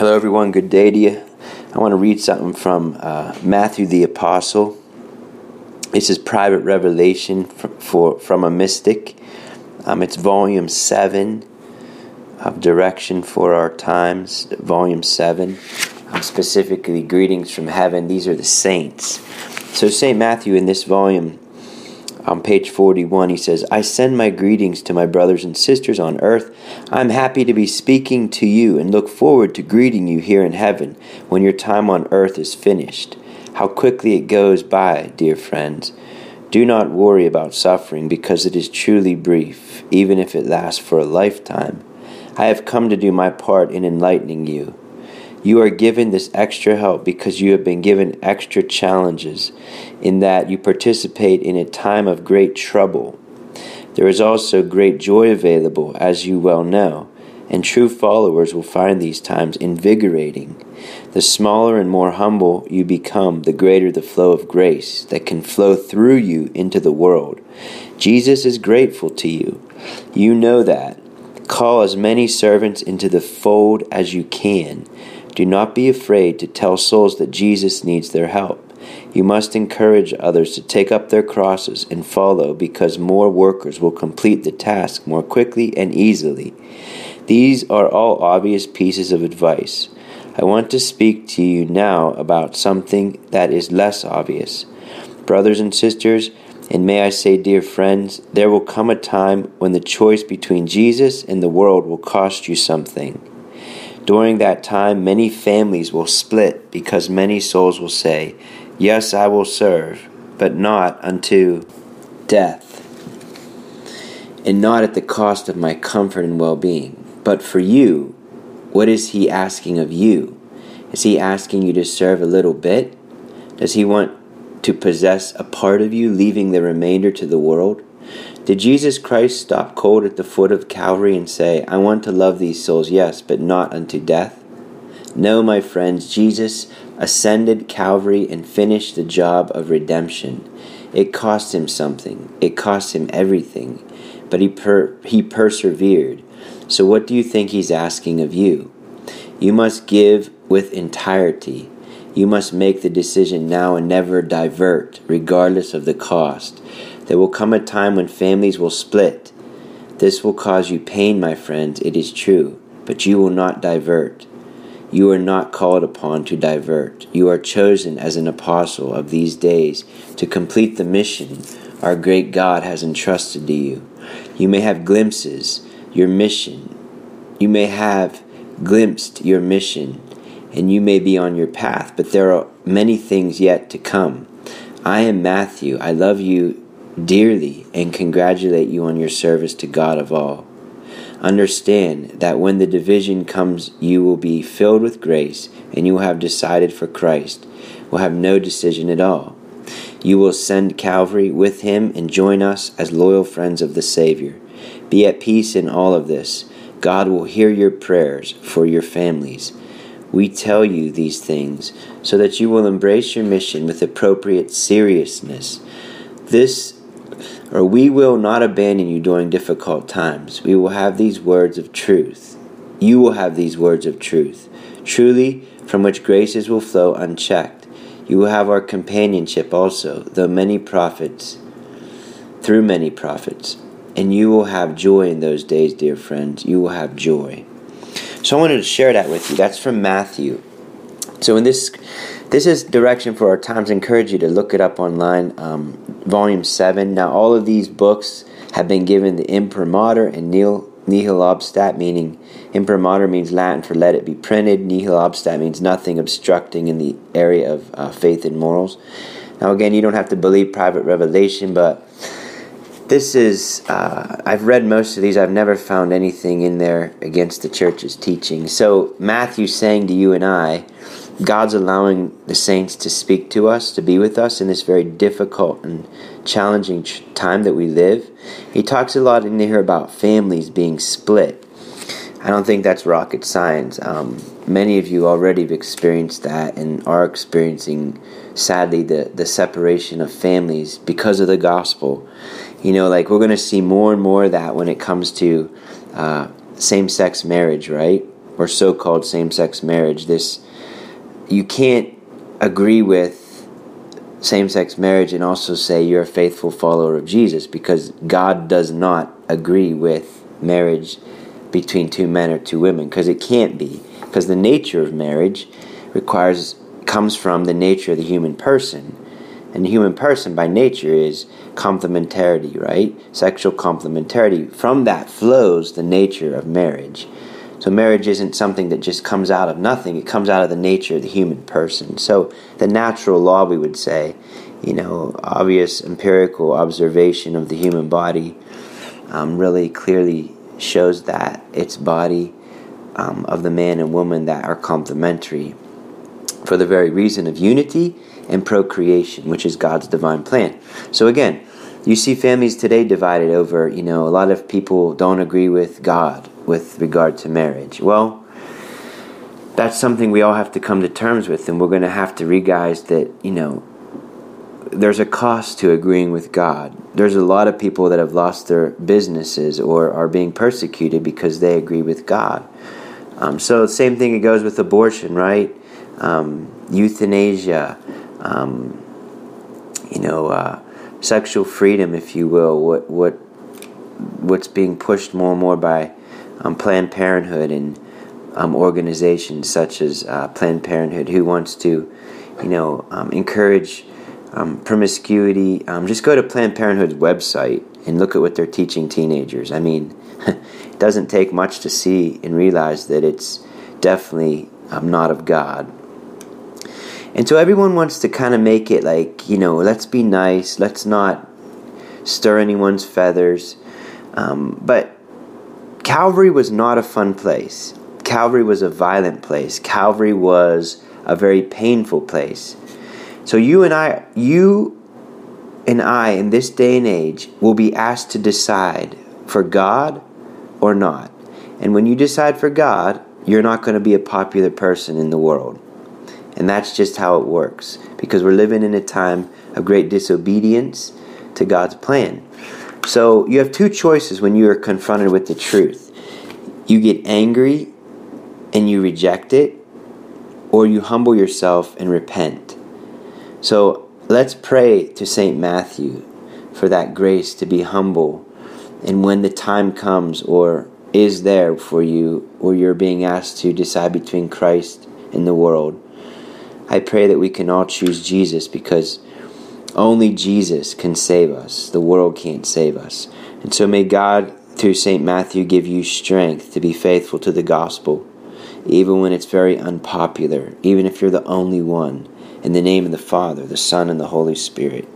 Hello, everyone. Good day to you. I want to read something from uh, Matthew the Apostle. This is Private Revelation for, for from a Mystic. Um, it's volume 7 of Direction for Our Times, volume 7. Um, specifically, Greetings from Heaven. These are the saints. So, St. Matthew in this volume on page 41, he says, I send my greetings to my brothers and sisters on earth. I'm happy to be speaking to you and look forward to greeting you here in heaven when your time on earth is finished. How quickly it goes by, dear friends. Do not worry about suffering because it is truly brief, even if it lasts for a lifetime. I have come to do my part in enlightening you. You are given this extra help because you have been given extra challenges, in that you participate in a time of great trouble. There is also great joy available, as you well know, and true followers will find these times invigorating. The smaller and more humble you become, the greater the flow of grace that can flow through you into the world. Jesus is grateful to you. You know that. Call as many servants into the fold as you can do not be afraid to tell souls that Jesus needs their help. You must encourage others to take up their crosses and follow because more workers will complete the task more quickly and easily. These are all obvious pieces of advice. I want to speak to you now about something that is less obvious. Brothers and sisters, and may I say, dear friends, there will come a time when the choice between Jesus and the world will cost you something. During that time, many families will split because many souls will say, Yes, I will serve, but not unto death, and not at the cost of my comfort and well being. But for you, what is He asking of you? Is He asking you to serve a little bit? Does He want to possess a part of you, leaving the remainder to the world? Did Jesus Christ stop cold at the foot of Calvary and say, I want to love these souls, yes, but not unto death? No, my friends, Jesus ascended Calvary and finished the job of redemption. It cost him something, it cost him everything, but he, per- he persevered. So, what do you think he's asking of you? You must give with entirety. You must make the decision now and never divert, regardless of the cost. There will come a time when families will split. This will cause you pain, my friends, it is true, but you will not divert. You are not called upon to divert. You are chosen as an apostle of these days to complete the mission our great God has entrusted to you. You may have glimpses, your mission. You may have glimpsed your mission, and you may be on your path, but there are many things yet to come. I am Matthew. I love you dearly and congratulate you on your service to God of all. Understand that when the division comes, you will be filled with grace and you will have decided for Christ, will have no decision at all. You will send Calvary with him and join us as loyal friends of the Savior. Be at peace in all of this. God will hear your prayers for your families. We tell you these things so that you will embrace your mission with appropriate seriousness. This or we will not abandon you during difficult times. We will have these words of truth. You will have these words of truth, truly, from which graces will flow unchecked. You will have our companionship also, though many prophets, through many prophets. And you will have joy in those days, dear friends. You will have joy. So I wanted to share that with you. That's from Matthew. So in this this is direction for our times. I encourage you to look it up online. Um, volume seven. Now all of these books have been given the imprimatur and nihil, nihil obstat, meaning imprimatur means Latin for let it be printed. Nihil obstat means nothing obstructing in the area of uh, faith and morals. Now again, you don't have to believe private revelation, but this is uh, i've read most of these i've never found anything in there against the church's teaching so matthew's saying to you and i God's allowing the saints to speak to us, to be with us in this very difficult and challenging time that we live. He talks a lot in here about families being split. I don't think that's rocket science. Um, many of you already have experienced that and are experiencing, sadly, the, the separation of families because of the gospel. You know, like we're going to see more and more of that when it comes to uh, same sex marriage, right? or so-called same-sex marriage. This you can't agree with same-sex marriage and also say you're a faithful follower of Jesus because God does not agree with marriage between two men or two women because it can't be. Because the nature of marriage requires comes from the nature of the human person. And the human person by nature is complementarity right? Sexual complementarity. From that flows the nature of marriage so marriage isn't something that just comes out of nothing. It comes out of the nature of the human person. So the natural law we would say you know obvious empirical observation of the human body um, really clearly shows that it's body um, of the man and woman that are complementary for the very reason of unity and procreation, which is God's divine plan. So again, you see families today divided over, you know, a lot of people don't agree with God with regard to marriage. Well, that's something we all have to come to terms with, and we're going to have to realize that, you know, there's a cost to agreeing with God. There's a lot of people that have lost their businesses or are being persecuted because they agree with God. Um, so, same thing it goes with abortion, right? Um, euthanasia, um, you know, uh, sexual freedom, if you will. What what what's being pushed more and more by um, Planned Parenthood and um, organizations such as uh, Planned Parenthood, who wants to, you know, um, encourage um, promiscuity. Um, just go to Planned Parenthood's website and look at what they're teaching teenagers. I mean, it doesn't take much to see and realize that it's definitely um, not of God. And so everyone wants to kind of make it like, you know, let's be nice, let's not stir anyone's feathers. Um, but Calvary was not a fun place. Calvary was a violent place. Calvary was a very painful place. So you and I, you and I in this day and age will be asked to decide for God or not. And when you decide for God, you're not going to be a popular person in the world. And that's just how it works because we're living in a time of great disobedience to God's plan. So you have two choices when you are confronted with the truth you get angry and you reject it, or you humble yourself and repent. So let's pray to St. Matthew for that grace to be humble. And when the time comes or is there for you, or you're being asked to decide between Christ and the world, I pray that we can all choose Jesus because only Jesus can save us. The world can't save us. And so may God, through St. Matthew, give you strength to be faithful to the gospel, even when it's very unpopular, even if you're the only one. In the name of the Father, the Son, and the Holy Spirit.